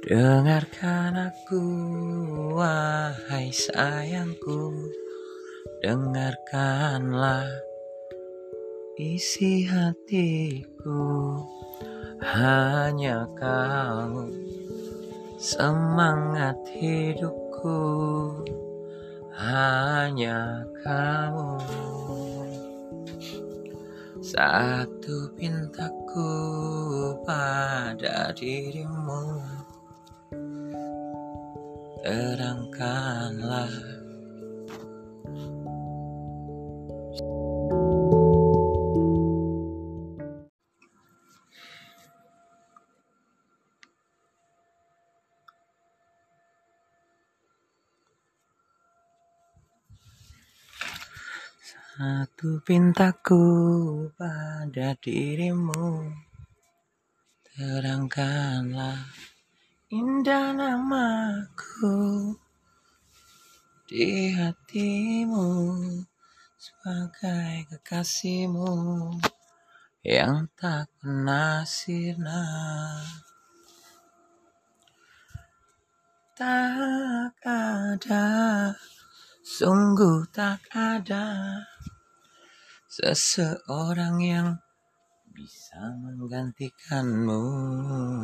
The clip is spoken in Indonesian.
Dengarkan aku, wahai sayangku. Dengarkanlah isi hatiku. Hanya kamu, semangat hidupku. Hanya kamu, satu pintaku pada dirimu. Terangkanlah satu pintaku pada dirimu. Terangkanlah indah namaku di hatimu sebagai kekasihmu yang tak pernah sirna. Tak ada, sungguh tak ada seseorang yang bisa menggantikanmu.